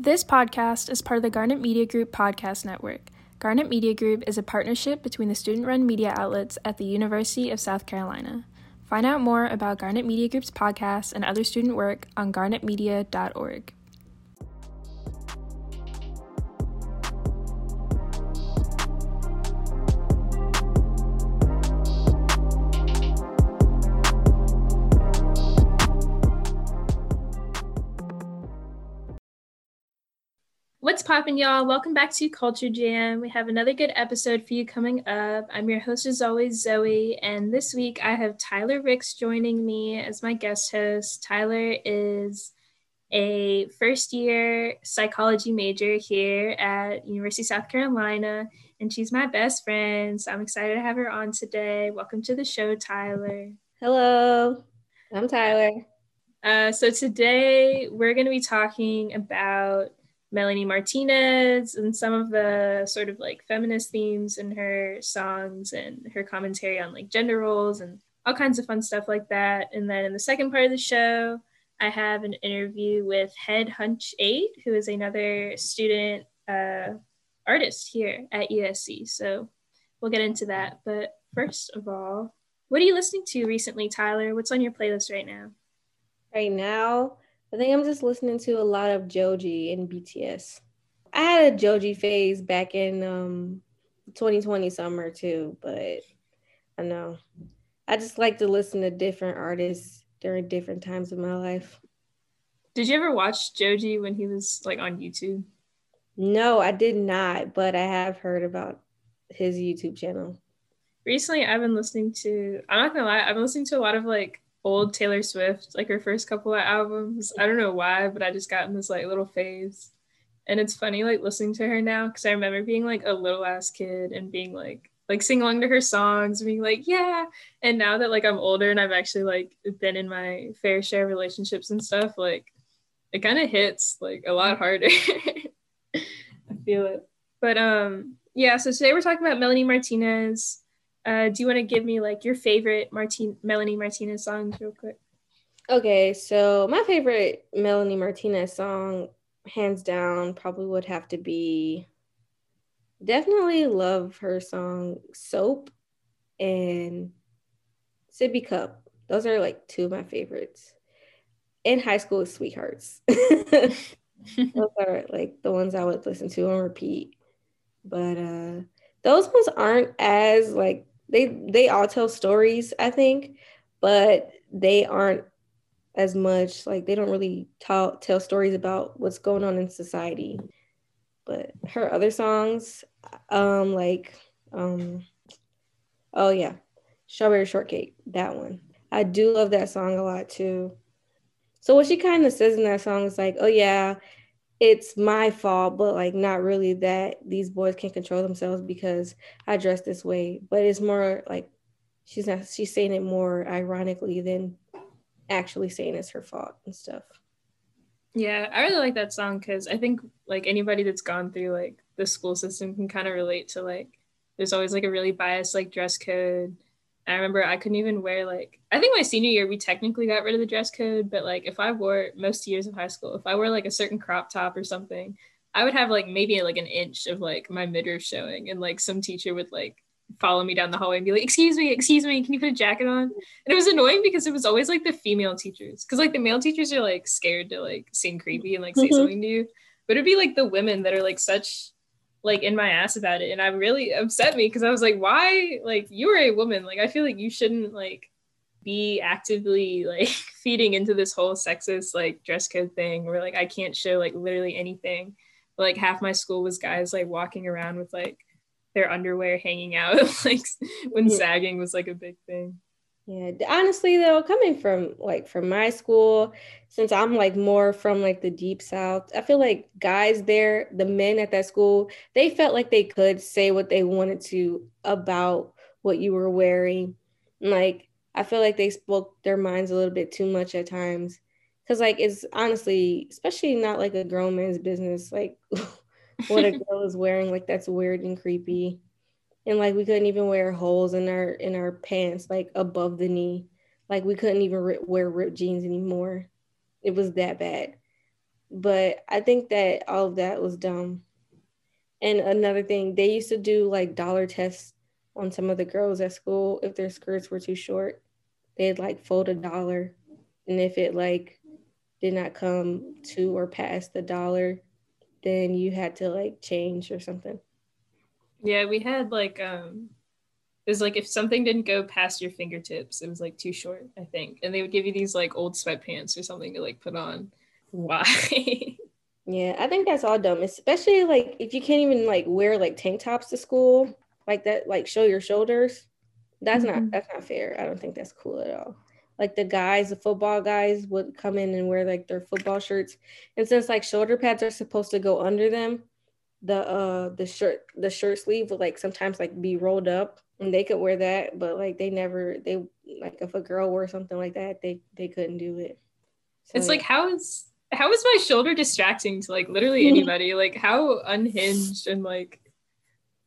This podcast is part of the Garnet Media Group podcast network. Garnet Media Group is a partnership between the student run media outlets at the University of South Carolina. Find out more about Garnet Media Group's podcast and other student work on garnetmedia.org. poppin', y'all? Welcome back to Culture Jam. We have another good episode for you coming up. I'm your host, as always, Zoe, and this week I have Tyler Ricks joining me as my guest host. Tyler is a first year psychology major here at University of South Carolina, and she's my best friend. So I'm excited to have her on today. Welcome to the show, Tyler. Hello, I'm Tyler. Uh, so today we're going to be talking about Melanie Martinez and some of the sort of like feminist themes in her songs and her commentary on like gender roles and all kinds of fun stuff like that. And then in the second part of the show, I have an interview with Head Hunch 8, who is another student uh, artist here at USC. So we'll get into that. But first of all, what are you listening to recently, Tyler? What's on your playlist right now? Right now, I think I'm just listening to a lot of Joji and BTS. I had a Joji phase back in um 2020 summer too, but I know I just like to listen to different artists during different times of my life. Did you ever watch Joji when he was like on YouTube? No, I did not, but I have heard about his YouTube channel. Recently, I've been listening to, I'm not gonna lie, I've been listening to a lot of like old Taylor Swift, like her first couple of albums. I don't know why, but I just got in this like little phase. And it's funny like listening to her now because I remember being like a little ass kid and being like like sing along to her songs, being like, yeah. And now that like I'm older and I've actually like been in my fair share of relationships and stuff, like it kind of hits like a lot harder. I feel it. But um yeah, so today we're talking about Melanie Martinez. Uh, do you want to give me like your favorite Martin Melanie Martinez songs real quick? Okay, so my favorite Melanie Martinez song, hands down, probably would have to be definitely love her song Soap and Sippy Cup. Those are like two of my favorites. In high school, Sweethearts. those are like the ones I would listen to on repeat. But uh those ones aren't as like they they all tell stories, I think, but they aren't as much like they don't really tell tell stories about what's going on in society. But her other songs, um, like um, oh yeah, Strawberry Shortcake, that one. I do love that song a lot too. So what she kind of says in that song is like, oh yeah, it's my fault, but like not really that these boys can't control themselves because I dress this way. But it's more like she's not she's saying it more ironically than actually saying it's her fault and stuff. Yeah, I really like that song because I think like anybody that's gone through like the school system can kind of relate to like there's always like a really biased like dress code I remember I couldn't even wear like I think my senior year we technically got rid of the dress code, but like if I wore most years of high school, if I wore like a certain crop top or something, I would have like maybe like an inch of like my midriff showing, and like some teacher would like follow me down the hallway and be like, "Excuse me, excuse me, can you put a jacket on?" And it was annoying because it was always like the female teachers, because like the male teachers are like scared to like seem creepy and like say mm-hmm. something to you, but it'd be like the women that are like such like in my ass about it and I really upset me because I was like why? Like you are a woman. Like I feel like you shouldn't like be actively like feeding into this whole sexist like dress code thing where like I can't show like literally anything. But, like half my school was guys like walking around with like their underwear hanging out like when yeah. sagging was like a big thing yeah, honestly though, coming from like from my school, since I'm like more from like the deep south, I feel like guys there, the men at that school, they felt like they could say what they wanted to about what you were wearing. Like I feel like they spoke their minds a little bit too much at times. Cause like it's honestly, especially not like a grown man's business, like what a girl is wearing, like that's weird and creepy and like we couldn't even wear holes in our in our pants like above the knee like we couldn't even wear ripped jeans anymore it was that bad But I think that all of that was dumb. And another thing, they used to do like dollar tests on some of the girls at school if their skirts were too short. They'd like fold a dollar. And if it like did not come to or past the dollar, then you had to like change or something. Yeah, we had like um it was like if something didn't go past your fingertips, it was like too short, I think. And they would give you these like old sweatpants or something to like put on. Why? yeah, I think that's all dumb, especially like if you can't even like wear like tank tops to school, like that, like show your shoulders. That's mm-hmm. not that's not fair. I don't think that's cool at all like the guys, the football guys would come in and wear like their football shirts. And since like shoulder pads are supposed to go under them, the uh the shirt the shirt sleeve would like sometimes like be rolled up and they could wear that, but like they never they like if a girl wore something like that, they they couldn't do it. So, it's like how is how is my shoulder distracting to like literally anybody? like how unhinged and like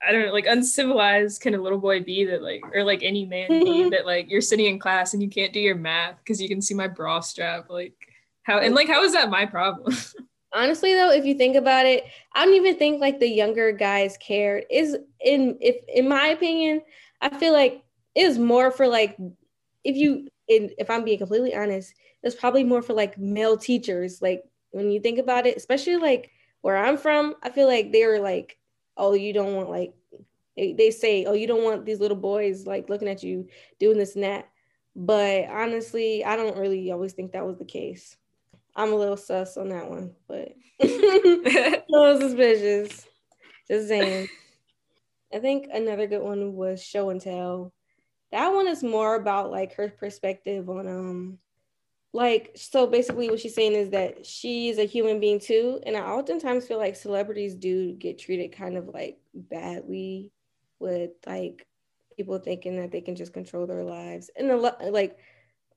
I don't know, like uncivilized can a little boy be that like, or like any man be that like you're sitting in class and you can't do your math because you can see my bra strap. Like how and like how is that my problem? Honestly though, if you think about it, I don't even think like the younger guys cared. Is in if in my opinion, I feel like is more for like if you in, if I'm being completely honest, it's probably more for like male teachers. Like when you think about it, especially like where I'm from, I feel like they were like oh, you don't want like they, they say, oh, you don't want these little boys like looking at you doing this and that. But honestly, I don't really always think that was the case. I'm a little sus on that one, but no suspicious. Just saying. I think another good one was show and tell. That one is more about like her perspective on um like so basically what she's saying is that she's a human being too and i oftentimes feel like celebrities do get treated kind of like badly with like people thinking that they can just control their lives and the like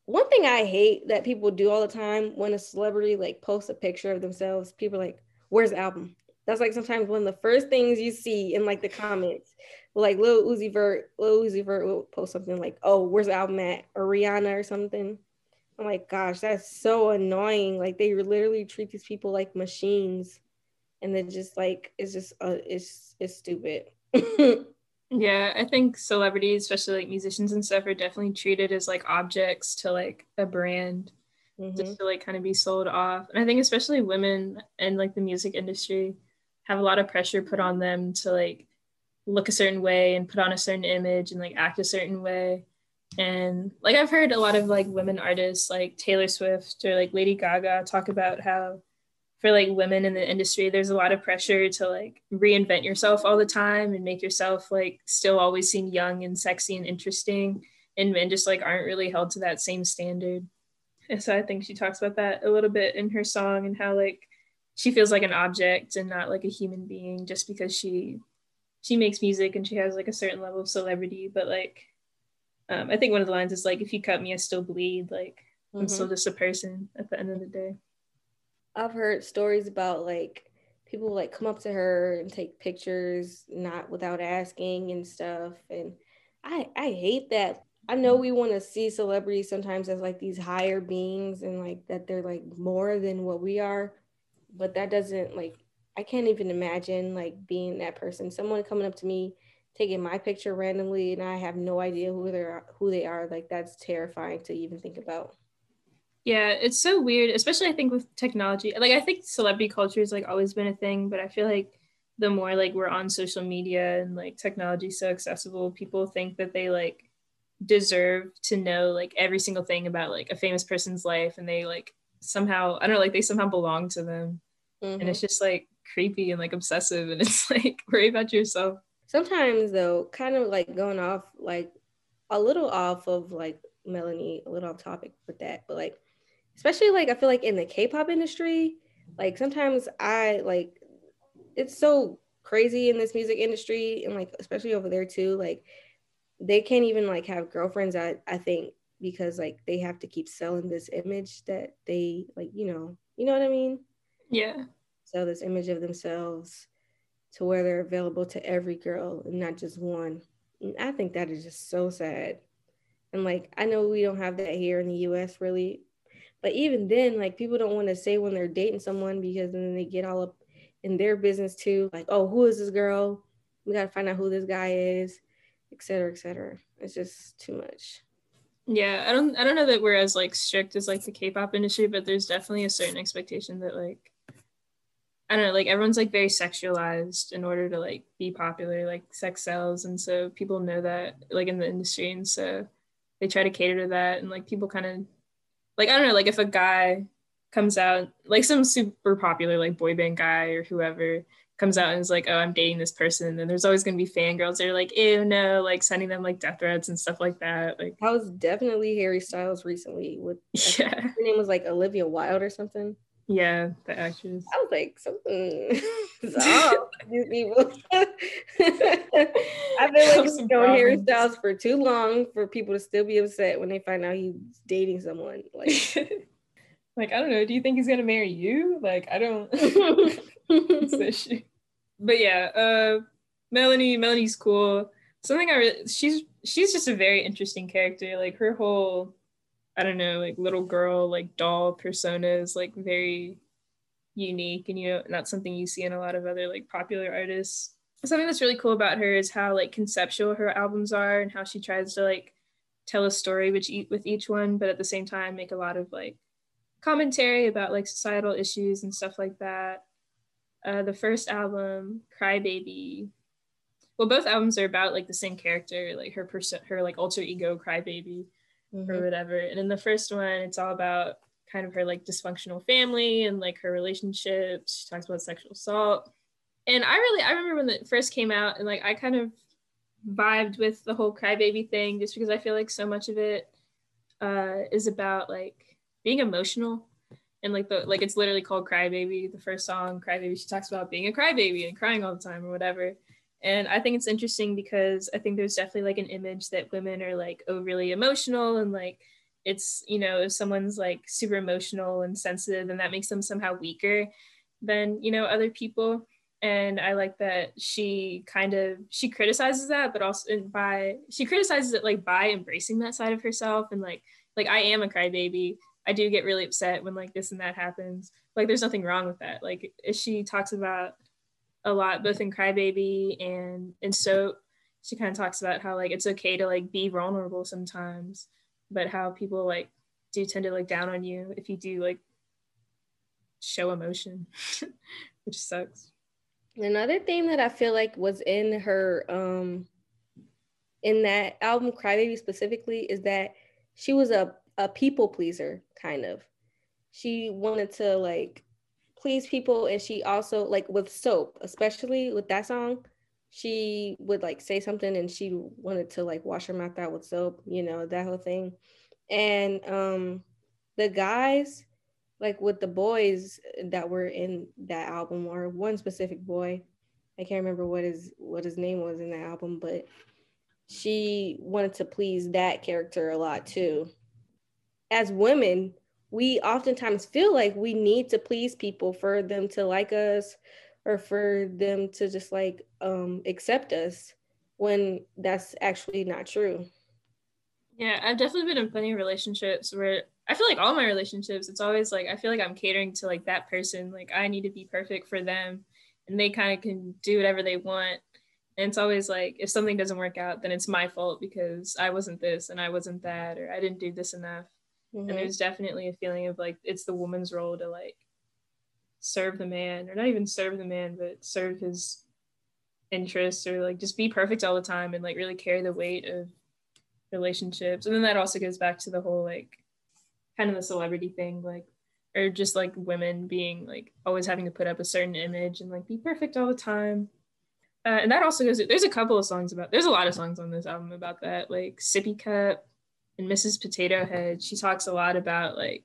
one thing i hate that people do all the time when a celebrity like posts a picture of themselves people like where's the album that's like sometimes one of the first things you see in like the comments like Lil Uzi Vert, Lil Uzi Vert will post something like, "Oh, where's the album at?" or Rihanna or something. I'm like, gosh, that's so annoying. Like they literally treat these people like machines, and then just like it's just uh, it's it's stupid. yeah, I think celebrities, especially like musicians and stuff, are definitely treated as like objects to like a brand, mm-hmm. just to like kind of be sold off. And I think especially women and like the music industry have a lot of pressure put on them to like look a certain way and put on a certain image and like act a certain way and like i've heard a lot of like women artists like taylor swift or like lady gaga talk about how for like women in the industry there's a lot of pressure to like reinvent yourself all the time and make yourself like still always seem young and sexy and interesting and men just like aren't really held to that same standard and so i think she talks about that a little bit in her song and how like she feels like an object and not like a human being just because she she makes music and she has like a certain level of celebrity but like um, I think one of the lines is like, if you cut me, I still bleed. Like, mm-hmm. I'm still just a person at the end of the day. I've heard stories about like people like come up to her and take pictures not without asking and stuff. And I I hate that. I know mm. we want to see celebrities sometimes as like these higher beings and like that they're like more than what we are, but that doesn't like I can't even imagine like being that person. Someone coming up to me taking my picture randomly and I have no idea who they're who they are. Like that's terrifying to even think about. Yeah, it's so weird, especially I think with technology. Like I think celebrity culture has like always been a thing, but I feel like the more like we're on social media and like technology so accessible, people think that they like deserve to know like every single thing about like a famous person's life and they like somehow I don't know like they somehow belong to them. Mm-hmm. And it's just like creepy and like obsessive and it's like worry about yourself sometimes though kind of like going off like a little off of like melanie a little off topic with that but like especially like i feel like in the k-pop industry like sometimes i like it's so crazy in this music industry and like especially over there too like they can't even like have girlfriends i, I think because like they have to keep selling this image that they like you know you know what i mean yeah sell this image of themselves to where they're available to every girl and not just one. And I think that is just so sad. And like I know we don't have that here in the US really, But even then, like people don't want to say when they're dating someone because then they get all up in their business too. Like, oh, who is this girl? We gotta find out who this guy is, et cetera, et cetera. It's just too much. Yeah, I don't I don't know that we're as like strict as like the K-pop industry, but there's definitely a certain expectation that like I don't know, like everyone's like very sexualized in order to like be popular, like sex sells, and so people know that like in the industry, and so they try to cater to that, and like people kind of like I don't know, like if a guy comes out like some super popular like boy band guy or whoever comes out and is like, oh, I'm dating this person. And there's always going to be fangirls that are like, ew, no, like sending them like death threats and stuff like that. Like, that was definitely Harry Styles recently with, yeah, her name was like Olivia Wilde or something. Yeah, the actress. I was like, something is off. These people. I've been like Harry Styles for too long for people to still be upset when they find out he's dating someone. Like, like I don't know. Do you think he's gonna marry you? Like, I don't. but yeah, uh, Melanie. Melanie's cool. Something I really, she's she's just a very interesting character. Like her whole I don't know, like little girl, like doll personas, like very unique and you know not something you see in a lot of other like popular artists. Something that's really cool about her is how like conceptual her albums are and how she tries to like tell a story which with each one, but at the same time make a lot of like commentary about like societal issues and stuff like that. Uh, the first album, Crybaby. Well, both albums are about like the same character, like her person, her like alter ego, Crybaby mm-hmm. or whatever. And in the first one, it's all about kind of her like dysfunctional family and like her relationships. She talks about sexual assault. And I really, I remember when it first came out and like I kind of vibed with the whole crybaby thing just because I feel like so much of it uh, is about like being emotional and like the like it's literally called crybaby the first song crybaby she talks about being a crybaby and crying all the time or whatever and I think it's interesting because I think there's definitely like an image that women are like oh really emotional and like it's you know if someone's like super emotional and sensitive then that makes them somehow weaker than you know other people. And i like that she kind of she criticizes that but also by she criticizes it like by embracing that side of herself and like like i am a crybaby. I do get really upset when like this and that happens. Like there's nothing wrong with that. Like she talks about a lot, both in Crybaby and in Soap. She kind of talks about how like it's okay to like be vulnerable sometimes, but how people like do tend to like down on you if you do like show emotion, which sucks. Another thing that I feel like was in her um in that album Crybaby specifically is that she was a a people pleaser kind of. She wanted to like please people and she also like with soap especially with that song she would like say something and she wanted to like wash her mouth out with soap you know that whole thing. And um the guys like with the boys that were in that album or one specific boy i can't remember what his what his name was in that album but she wanted to please that character a lot too. As women we oftentimes feel like we need to please people for them to like us or for them to just like um accept us when that's actually not true. Yeah, I've definitely been in plenty of relationships where I feel like all my relationships, it's always like I feel like I'm catering to like that person. Like I need to be perfect for them and they kind of can do whatever they want. And it's always like if something doesn't work out, then it's my fault because I wasn't this and I wasn't that or I didn't do this enough. Mm-hmm. And there's definitely a feeling of like it's the woman's role to like serve the man, or not even serve the man, but serve his interests, or like just be perfect all the time and like really carry the weight of relationships. And then that also goes back to the whole like kind of the celebrity thing, like or just like women being like always having to put up a certain image and like be perfect all the time. Uh, and that also goes. There's a couple of songs about. There's a lot of songs on this album about that, like Sippy Cup, and Mrs. Potato Head, she talks a lot about like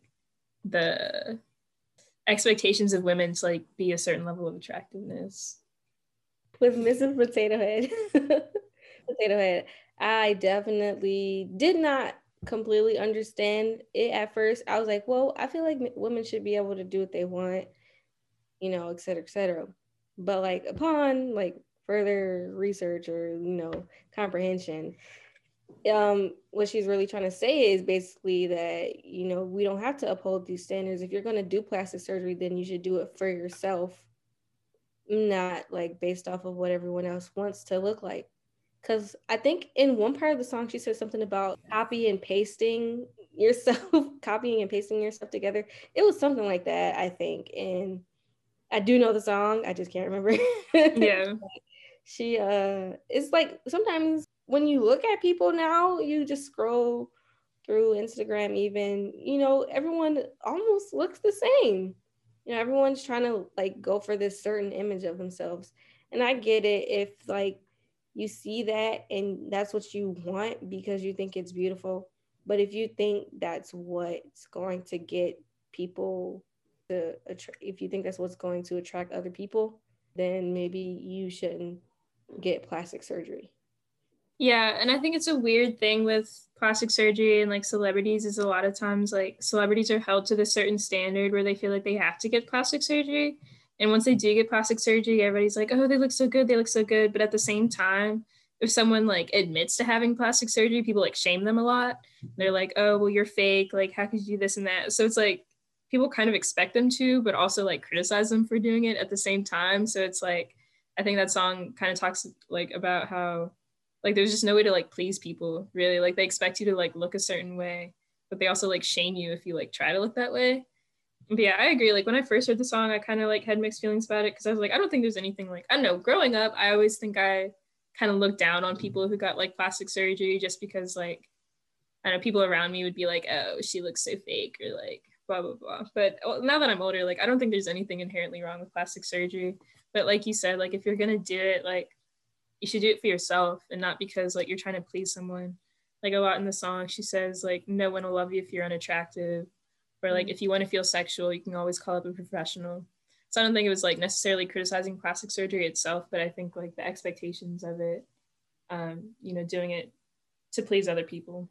the expectations of women to like be a certain level of attractiveness. With Mrs. Potato Head, Potato Head, I definitely did not completely understand it at first. I was like, well, I feel like women should be able to do what they want, you know, et cetera, et cetera. But like upon like further research or you know comprehension, um what she's really trying to say is basically that you know we don't have to uphold these standards. If you're going to do plastic surgery then you should do it for yourself not like based off of what everyone else wants to look like. Because i think in one part of the song she said something about copy and pasting yourself copying and pasting yourself together. It was something like that i think and i do know the song i just can't remember. Yeah. She uh it's like sometimes when you look at people now, you just scroll through Instagram, even, you know, everyone almost looks the same. You know, everyone's trying to like go for this certain image of themselves. And I get it if like you see that and that's what you want because you think it's beautiful. But if you think that's what's going to get people to attract, if you think that's what's going to attract other people, then maybe you shouldn't get plastic surgery. Yeah, and I think it's a weird thing with plastic surgery and like celebrities is a lot of times like celebrities are held to this certain standard where they feel like they have to get plastic surgery. And once they do get plastic surgery, everybody's like, "Oh, they look so good. They look so good." But at the same time, if someone like admits to having plastic surgery, people like shame them a lot. They're like, "Oh, well, you're fake. Like, how could you do this and that?" So it's like people kind of expect them to, but also like criticize them for doing it at the same time. So it's like I think that song kind of talks like about how like there's just no way to like please people really. Like they expect you to like look a certain way but they also like shame you if you like try to look that way. But yeah i agree. Like when i first heard the song i kind of like had mixed feelings about it because i was like i don't think there's anything like i don't know growing up i always think i kind of looked down on people who got like plastic surgery just because like i know people around me would be like oh she looks so fake or like blah blah blah. But oh, now that i'm older like i don't think there's anything inherently wrong with plastic surgery. But like you said like if you're gonna do it like you should do it for yourself and not because like you're trying to please someone. Like a lot in the song she says like no one will love you if you're unattractive or like mm-hmm. if you want to feel sexual you can always call up a professional. So i don't think it was like necessarily criticizing plastic surgery itself but i think like the expectations of it um you know doing it to please other people.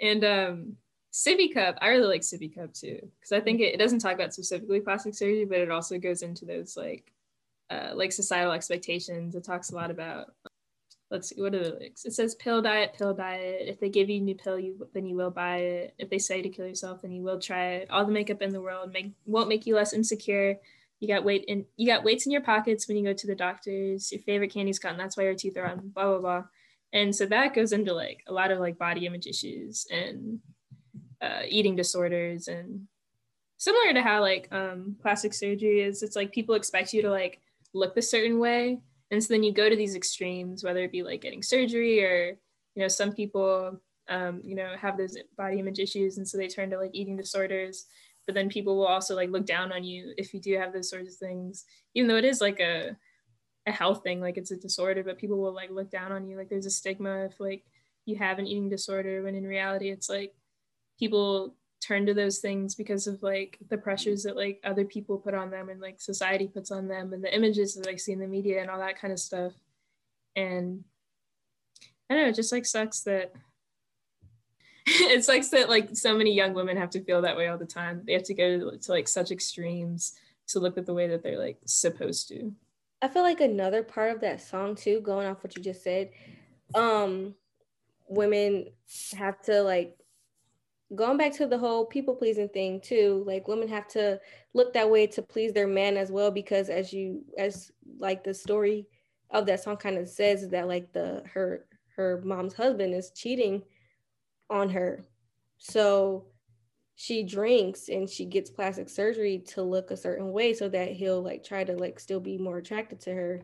And um sippy cup i really like sippy cup too because i think it, it doesn't talk about specifically plastic surgery but it also goes into those like uh, like societal expectations. It talks a lot about let's see what are the lyrics. It says pill diet, pill diet. If they give you a new pill, you then you will buy it. If they say to kill yourself, then you will try it. All the makeup in the world make won't make you less insecure. You got weight in you got weights in your pockets when you go to the doctors. Your favorite candy's gone. That's why your teeth are on. Blah blah blah. And so that goes into like a lot of like body image issues and uh, eating disorders and similar to how like um, plastic surgery is. It's like people expect you to like look a certain way. And so then you go to these extremes whether it be like getting surgery or you know some people um, you know have those body image issues and so they turn to like eating disorders. But then people will also like look down on you if you do have those sorts of things. Even though it is like a a health thing like it's a disorder but people will like look down on you. Like there's a stigma if like you have an eating disorder when in reality it's like people turn to those things because of like the pressures that like other people put on them and like society puts on them and the images that I see in the media and all that kind of stuff. And I don't know, it just like sucks that it sucks that like so many young women have to feel that way all the time. They have to go to, to like such extremes to look at the way that they're like supposed to. I feel like another part of that song too, going off what you just said, um, women have to like going back to the whole people pleasing thing too like women have to look that way to please their man as well because as you as like the story of that song kind of says that like the her her mom's husband is cheating on her. So she drinks and she gets plastic surgery to look a certain way so that he'll like try to like still be more attracted to her.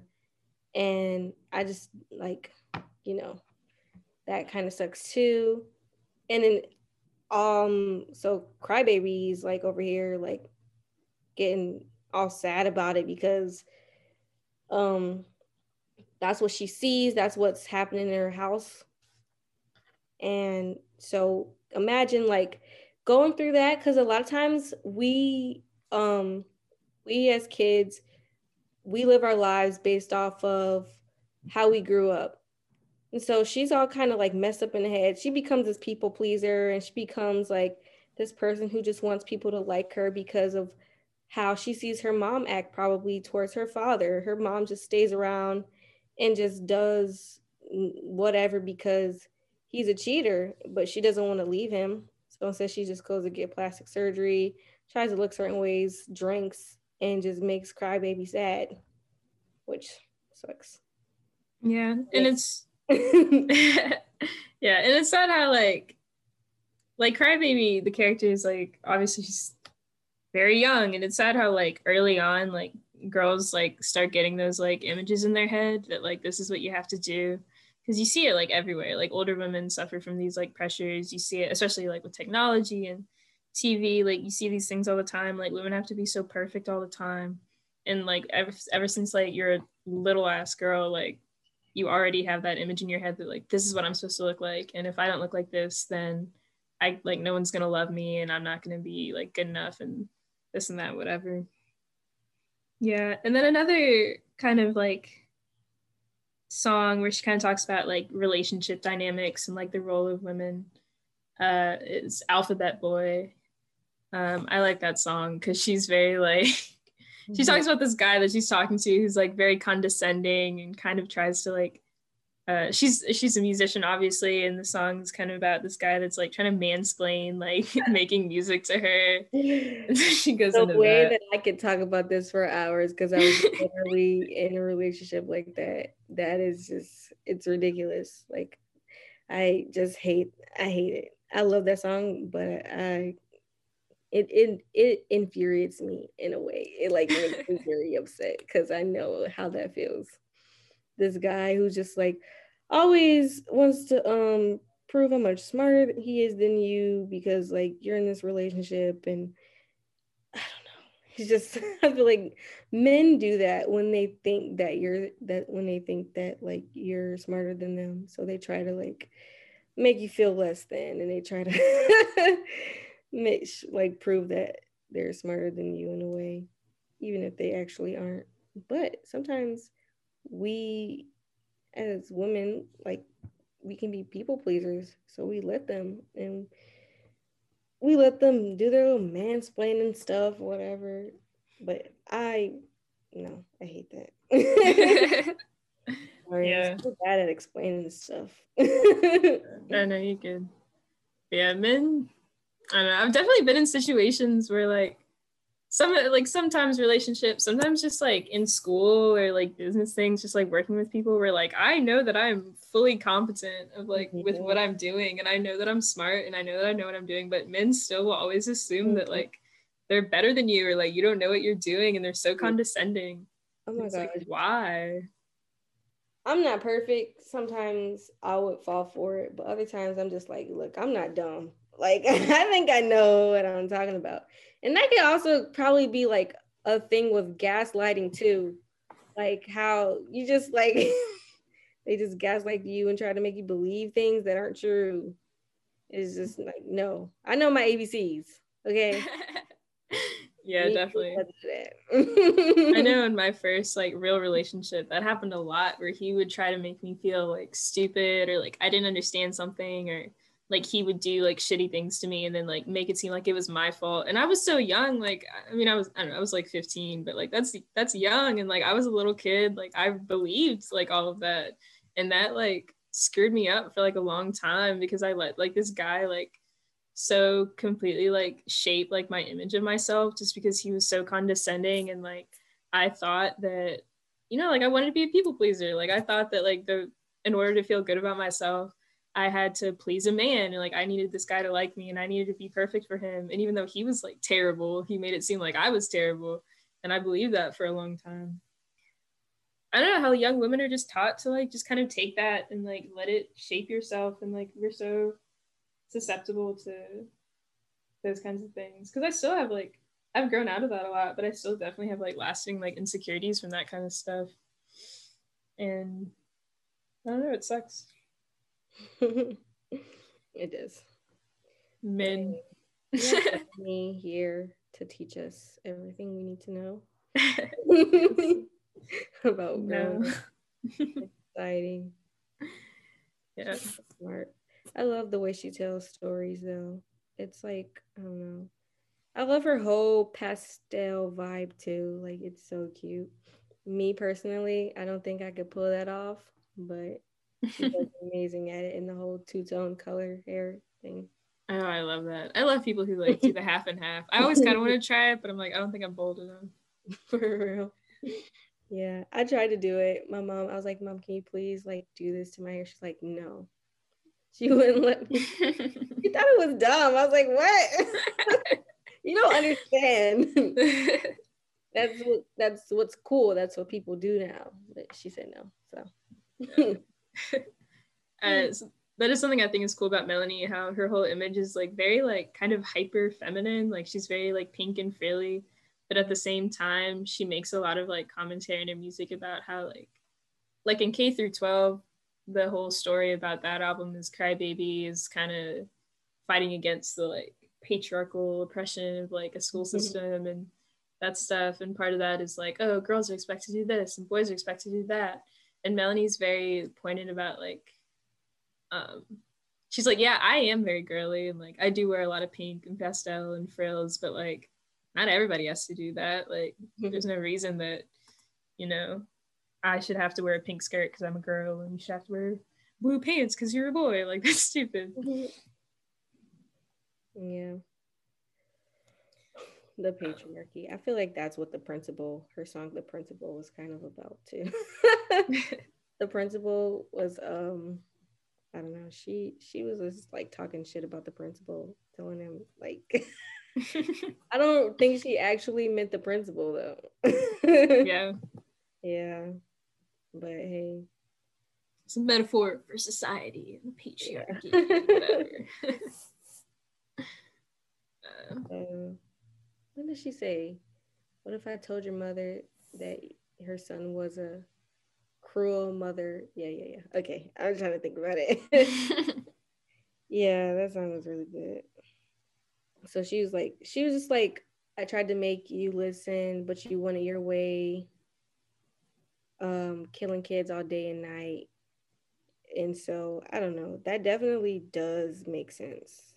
And i just like you know that kind of sucks too. And then um so crybabies like over here like getting all sad about it because um that's what she sees that's what's happening in her house. And so imagine like going through that because a lot of times we um we as kids we live our lives based off of how we grew up and so she's all kind of like messed up in the head. She becomes this people pleaser and she becomes like this person who just wants people to like her because of how she sees her mom act probably towards her father. Her mom just stays around and just does whatever because he's a cheater, but she doesn't want to leave him. So instead, she just goes to get plastic surgery, tries to look certain ways, drinks, and just makes crybaby sad, which sucks. Yeah, and it's yeah, and it's sad how like like crybaby the character is like obviously she's very young, and it's sad how like early on like girls like start getting those like images in their head that like this is what you have to do. Because you see it like everywhere. Like older women suffer from these like pressures. You see it especially like with technology and tv like you see these things all the time. Like women have to be so perfect all the time. And like ever, ever since like you're a little ass girl like you already have that image in your head that like this is what i'm supposed to look like and if i don't look like this then i like no one's gonna love me and i'm not gonna be like good enough and this and that whatever. Yeah and then another kind of like song where she kind of talks about like relationship dynamics and like the role of women uh is alphabet boy. Um i like that song because she's very like she talks about this guy that she's talking to who's like very condescending and kind of tries to like uh, she's she's a musician obviously and the song's kind of about this guy that's like trying to mansplain like making music to her she goes the way that. that. i could talk about this for hours because i was literally in a relationship like that that is just it's ridiculous like i just hate i hate it i love that song but i it it, it infuriates me in a way it like makes me very upset because i know how that feels this guy who's just like always wants to um prove how much smarter he is than you because like you're in this relationship and I don't know. It's just I feel like men do that when they think that you're that when they think that like you're smarter than them. So they try to like make you feel less than and they try to make like prove that they're smarter than you in a way, even if they actually aren't. But sometimes we as women, like we can be people pleasers. So we let them and we let them do their little mansplaining stuff, whatever. But I no, I hate that. yeah. I'm so bad at explaining stuff. I know you could. Yeah, men. I don't know. I've definitely been in situations where like some like sometimes relationships sometimes just like in school or like business things just like working with people where like i know that i'm fully competent of like mm-hmm. with what i'm doing and i know that i'm smart and i know that i know what i'm doing but men still will always assume mm-hmm. that like they're better than you or like you don't know what you're doing and they're so condescending oh my god like, why i'm not perfect sometimes i would fall for it but other times i'm just like look i'm not dumb like i think i know what i'm talking about and that could also probably be like a thing with gaslighting too. Like how you just like they just gaslight you and try to make you believe things that aren't true. It's just like, no. I know my ABCs. Okay. yeah, definitely. I know in my first like real relationship that happened a lot where he would try to make me feel like stupid or like I didn't understand something or like he would do like shitty things to me and then like make it seem like it was my fault. And i was so young like i mean i was i don't know i was like 15 but like that's that's young. And like i was a little kid like i believed like all of that. And that like screwed me up for like a long time because i let like this guy like so completely like shape like my image of myself just because he was so condescending. And like i thought that you know like i wanted to be a people pleaser. Like i thought that like the in order to feel good about myself I had to please a man and like I needed this guy to like me and I needed to be perfect for him. And even though he was like terrible, he made it seem like I was terrible. And I believed that for a long time. I don't know how young women are just taught to like just kind of take that and like let it shape yourself and like we're so susceptible to those kinds of things. Cause I still have like I've grown out of that a lot, but I still definitely have like lasting like insecurities from that kind of stuff. And I don't know, it sucks. it is. Men. me here to teach us everything we need to know about no. exciting. Yeah. Smart. I love the way she tells stories though. It's like, I don't know. I love her whole pastel vibe too. Like it's so cute. Me personally, I don't think I could pull that off, but She was amazing at it in the whole two tone color hair thing. Oh, I love that. I love people who like do the half and half. I always kind of want to try it, but I'm like, I don't think I'm bold enough. For real. Yeah, I tried to do it. My mom, I was like, Mom, can you please like do this to my hair? She's like, No. She wouldn't let me. she thought it was dumb. I was like, What? you don't understand. that's what that's what's cool. That's what people do now. But she said no. So uh, so that is something I think is cool about Melanie, how her whole image is like very like kind of hyper feminine. Like she's very like pink and frilly, but at the same time, she makes a lot of like commentary in her music about how like like in K through 12, the whole story about that album is Crybaby is kind of fighting against the like patriarchal oppression of like a school mm-hmm. system mm-hmm. and that stuff. And part of that is like, oh, girls are expected to do this and boys are expected to do that. And Melanie's very pointed about like um, she's like, yeah, I am very girly and like I do wear a lot of pink and pastel and frills, but like not everybody has to do that. Like mm-hmm. there's no reason that, you know, I should have to wear a pink skirt because I'm a girl and you should have to wear blue pants because you're a boy. Like that's stupid. Mm-hmm. Yeah. The patriarchy. I feel like that's what the principal, her song The Principal was kind of about too. the principal was um I don't know. She she was just like talking shit about the principal, telling him like I don't think she actually meant the principal though. yeah. Yeah. But hey. It's a metaphor for society and the patriarchy. Yeah. uh, uh, what did she say? What if I told your mother that her son was a cruel mother. Yeah, yeah, yeah. Okay, I was trying to think about it. yeah, that song was really good. So she was like, she was just like, I tried to make you listen, but you wanted your way. Um, killing kids all day and night. And so I don't know. That definitely does make sense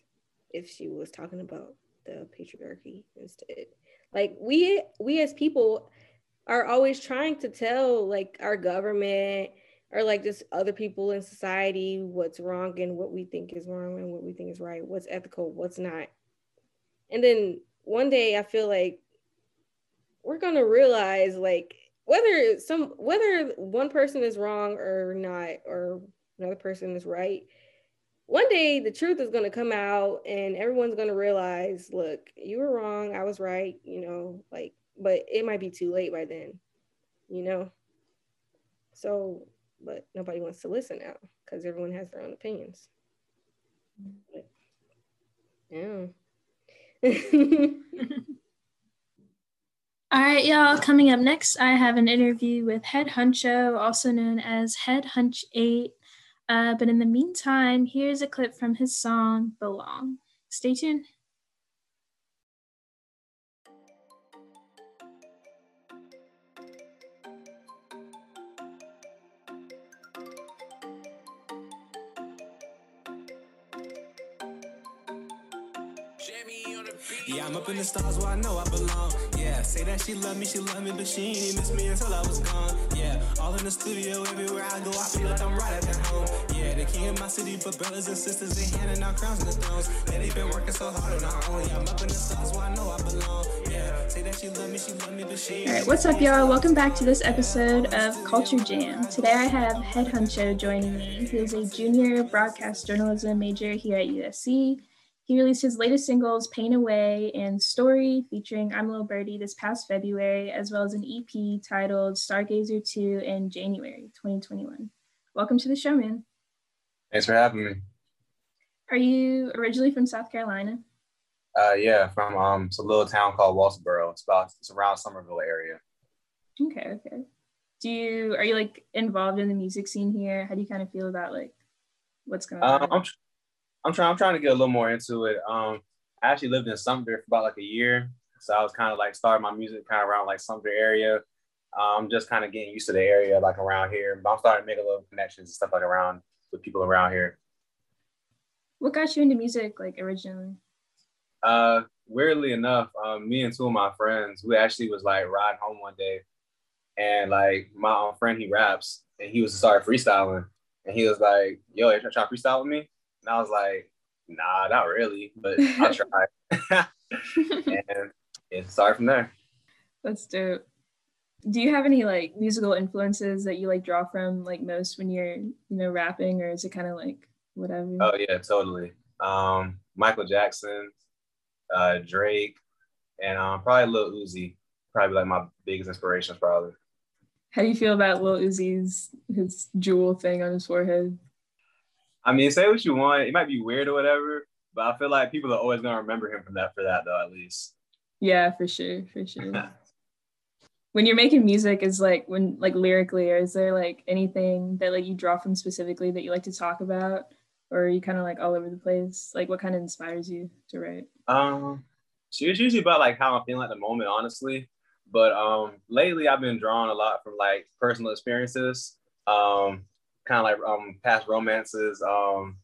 if she was talking about the patriarchy instead. Like we we as people are always trying to tell like our government or like just other people in society what's wrong and what we think is wrong and what we think is right, what's ethical, what's not. And then one day I feel like we're to realize like whether some whether one person is wrong or not or another person is right one day the truth is going to come out and everyone's going to realize look you were wrong i was right you know like but it might be too late by then, you know? So, but nobody wants to listen now because everyone has their own opinions. But, yeah. All right, y'all. Coming up next, I have an interview with Head Huncho, also known as Head Hunch 8. Uh, but in the meantime, here's a clip from his song Belong. Stay tuned. Yeah, I'm up in the stars where I know I belong. Yeah, say that she love me, she love me, but she ain't miss me until I was gone. Yeah, all in the studio, everywhere I go, I feel like I'm right at home. Yeah, the king of my city, but brothers and sisters, they handing out crowns and the thrones. Yeah, they been working so hard on their own. Yeah, I'm up in the stars where I know I belong. Yeah, say that she love me, she love me, but she All right, what's up, y'all? Welcome back to this episode of Culture Jam. Today I have Head Huncho joining me. He is a junior broadcast journalism major here at USC. He released his latest singles, Pain Away and Story, featuring I'm a Little Birdie this past February, as well as an EP titled Stargazer 2 in January 2021. Welcome to the show, man. Thanks for having me. Are you originally from South Carolina? Uh, yeah, from um, it's a little town called Walterboro. It's about it's around Summerville area. Okay, okay. Do you are you like involved in the music scene here? How do you kind of feel about like what's going on? Um, I'm I'm trying. I'm trying to get a little more into it. Um, I actually lived in Sumter for about like a year, so I was kind of like starting my music kind of around like Sumter area. I'm um, just kind of getting used to the area like around here, but I'm starting to make a little connections and stuff like around with people around here. What got you into music like originally? Uh, weirdly enough, um, me and two of my friends, we actually was like riding home one day, and like my friend he raps, and he was started freestyling, and he was like, "Yo, you trying to freestyle with me?" And I was like, "Nah, not really, but I'll try." and it started from there. That's dope. Do you have any like musical influences that you like draw from like most when you're you know rapping, or is it kind of like whatever? Oh yeah, totally. Um, Michael Jackson, uh, Drake, and um, probably Lil Uzi. Probably like my biggest inspirations, probably. How do you feel about Lil Uzi's his jewel thing on his forehead? I mean, say what you want. It might be weird or whatever, but I feel like people are always gonna remember him from that for that though, at least. Yeah, for sure, for sure. when you're making music, is like when like lyrically, or is there like anything that like you draw from specifically that you like to talk about, or are you kind of like all over the place? Like, what kind of inspires you to write? Um, so it's usually about like how I'm feeling at the moment, honestly. But um, lately I've been drawing a lot from like personal experiences, um, kind of like um past romances, um,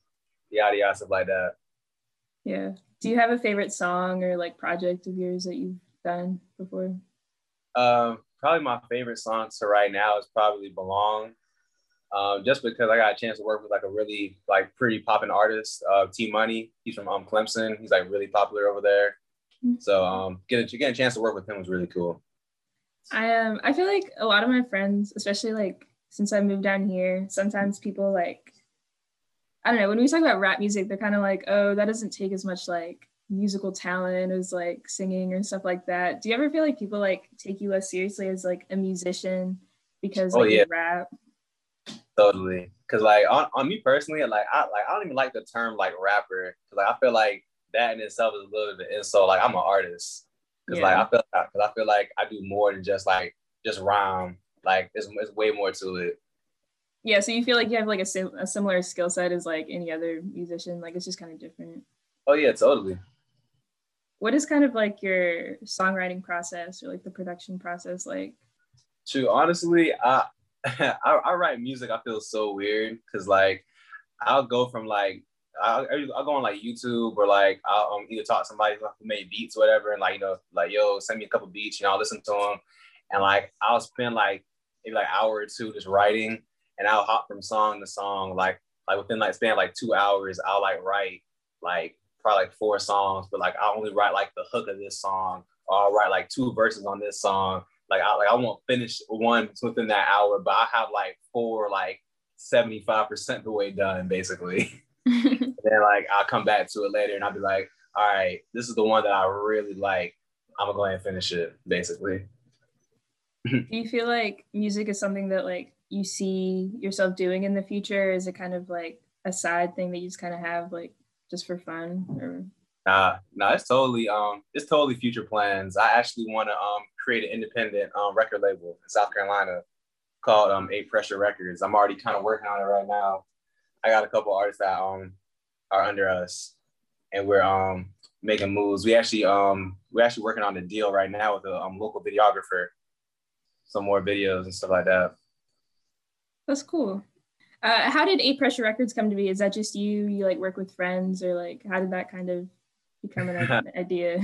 yada yada stuff like that. Yeah. Do you have a favorite song or like project of yours that you've done before? Um, probably my favorite song to right now is probably "Belong." Um, just because I got a chance to work with like a really like pretty popping artist, uh, T Money. He's from um, Clemson. He's like really popular over there. Mm-hmm. So um, getting getting a chance to work with him was really cool. I um I feel like a lot of my friends, especially like since I moved down here, sometimes people like I don't know, when we talk about rap music, they're kind of like, oh, that doesn't take as much like musical talent as like singing or stuff like that. Do you ever feel like people like take you less seriously as like a musician because oh, like, yeah. rap? Totally. Cause like on, on me personally, like I like I don't even like the term like rapper. Cause like I feel like that in itself is a little bit of an insult. Like I'm an artist. Cause yeah. like I feel because I feel like I do more than just like just rhyme. Like there's, there's way more to it. Yeah, so you feel like you have like a, sim- a similar skill set as like any other musician. Like it's just kind of different. Oh yeah, totally. What is kind of like your songwriting process or like the production process like? True, honestly, I I, I write music. I feel so weird because like I'll go from like I'll, I'll go on like YouTube or like I'll um, either talk to somebody who made beats or whatever, and like you know, like yo, send me a couple beats, you know, I'll listen to them, and like I'll spend like maybe like hour or two just writing, and I'll hop from song to song, like like within like span like two hours, I'll like write like probably like four songs, but like I only write like the hook of this song, or I'll write like two verses on this song. Like I like I won't finish one within that hour, but I have like four like 75% the way done basically. then like I'll come back to it later and I'll be like, all right, this is the one that I really like. I'm gonna go ahead and finish it, basically. Do you feel like music is something that like you see yourself doing in the future? Is it kind of like a side thing that you just kind of have like just for fun or Nah, nah, it's totally um it's totally future plans. I actually wanna um create an independent um record label in South Carolina called um A Pressure Records. I'm already kind of working on it right now. I got a couple artists that um are under us, and we're um making moves. We actually um we're actually working on a deal right now with a um, local videographer, some more videos and stuff like that. That's cool. Uh, how did A Pressure Records come to be? Is that just you? You like work with friends, or like how did that kind of become an idea?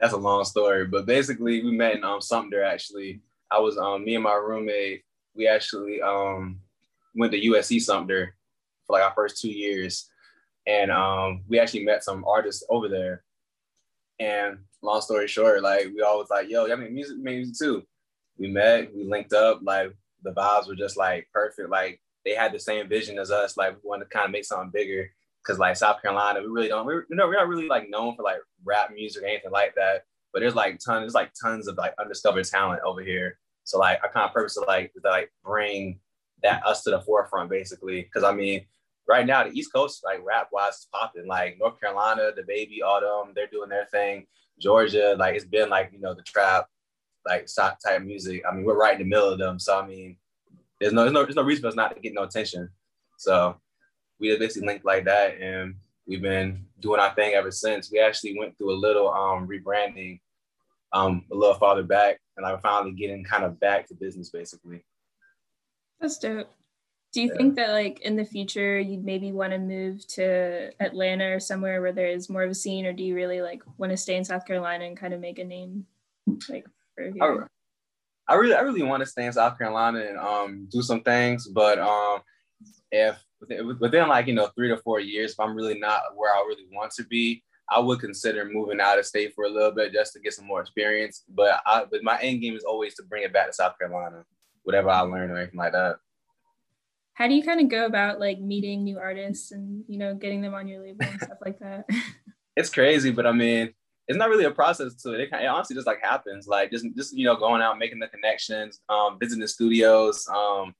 That's a long story, but basically we met in um Sumter. Actually, I was um me and my roommate. We actually um went to USC Sumter for like our first two years, and um, we actually met some artists over there. And long story short, like we always like, yo, I mean music, music too. We met, we linked up, like the vibes were just like perfect. Like they had the same vision as us. Like we wanted to kind of make something bigger. Cause like South Carolina, we really don't, we're, you know, we're not really like known for like rap music or anything like that. But there's like tons, there's like tons of like undiscovered talent over here. So like I kind of purpose to like to like bring that us to the forefront basically. Cause I mean, right now the East Coast, like rap wise, is popping. Like North Carolina, DaBaby, Autumn, they're doing their thing. Georgia, like it's been like you know the trap, like shock type music. I mean, we're right in the middle of them. So I mean, there's no there's no there's no reason for us not to get no attention. So we just basically linked like that, and we've been doing our thing ever since. We actually went through a little um rebranding, um a little farther back, and I'm finally getting kind of back to business basically. That's dope. Do you yeah. think that like in the future you'd maybe want to move to Atlanta or somewhere where there is more of a scene, or do you really like want to stay in South Carolina and kind of make a name like? I, I really, I really want to stay in South Carolina and um do some things, but um if within like you know three to four years, if I'm really not where I really want to be, I would consider moving out of state for a little bit just to get some more experience. But I, but my end game is always to bring it back to South Carolina, whatever I learn or anything like that. How do you kind of go about like meeting new artists and you know getting them on your label and stuff like that? it's crazy, but I mean, it's not really a process to it. It, it honestly just like happens. Like just just you know going out, making the connections, um, visiting studios. Um,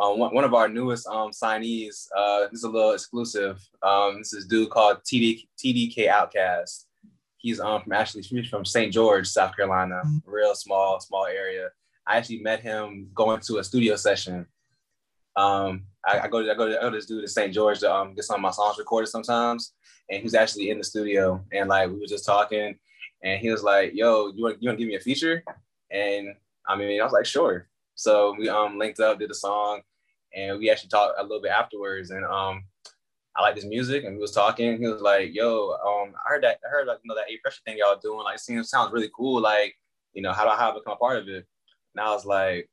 um, one, one of our newest um, signees, uh, this is a little exclusive. Um, this is dude called TD, TDK Outcast. He's um, from actually he's from St. George, South Carolina, real small, small area. I actually met him going to a studio session. Um, I, I, go to I go to, I go to this dude in St. George to um, get some of my songs recorded sometimes, and he's actually in the studio. And like we were just talking, and he was like, "Yo, you want you want to give me a feature?" And I mean, I was like, "Sure." So we um linked up, did a song, and we actually talked a little bit afterwards. And um, I like his music, and we was talking. He was like, "Yo, um, I heard that I heard like you know that A pressure thing y'all doing. Like, it seems sounds really cool. Like, you know, how do I how I become a part of it?" And I was like,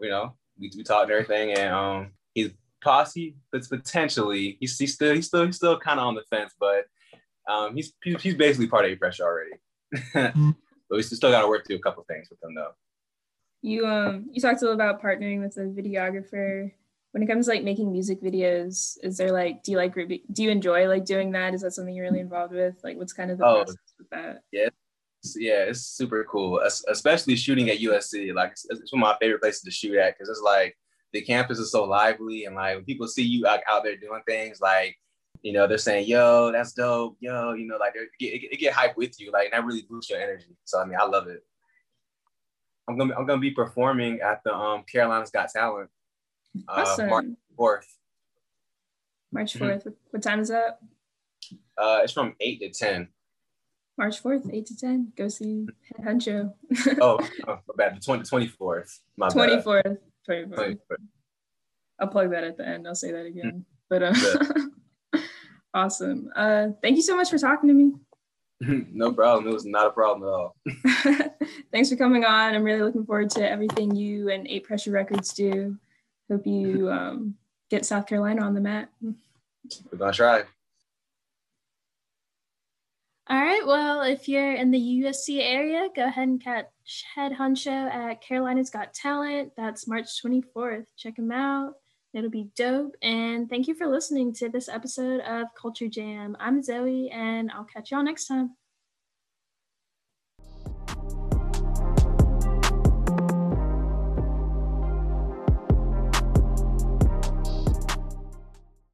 you know, we, we talked and everything, and um, he's posse, but potentially he's, he's still he's still he's still kind of on the fence, but um, he's he's basically part of A pressure already. mm-hmm. But we still got to work through a couple things with him though. You um you talked a little about partnering with a videographer. When it comes to like making music videos is there like do you like do you enjoy like doing that? Is that something you're really involved with? Like what's kind of the oh, process with that? Yeah yeah it's super cool especially shooting at usc like it's, it's one of my favorite places to shoot at because it's like the campus is so lively and like when people see you out, out there doing things like you know they're saying yo that's dope yo you know like it get, it get hype with you like that really boosts your energy so i mean i love it I'm gonna I'm gonna be performing at the um Carolina's Got Talent. Uh, awesome. March fourth. March 4th mm-hmm. What time is that? Uh, it's from eight to ten. March fourth, eight to ten. Go see Head Huncho. oh, oh, bad. The twenty twenty fourth. Twenty fourth. Twenty fourth. I'll plug that at the end. I'll say that again. Mm-hmm. But uh, awesome. Uh, thank you so much for talking to me. no problem. It was not a problem at all. Thanks for coming on. I'm really looking forward to everything you and Eight Pressure Records do. Hope you um, get South Carolina on the map. We're gonna try. All right. Well, if you're in the USC area, go ahead and catch Head Huncho at Carolina's Got Talent. That's March 24th. Check him out. It'll be dope. And thank you for listening to this episode of Culture Jam. I'm Zoe, and I'll catch y'all next time.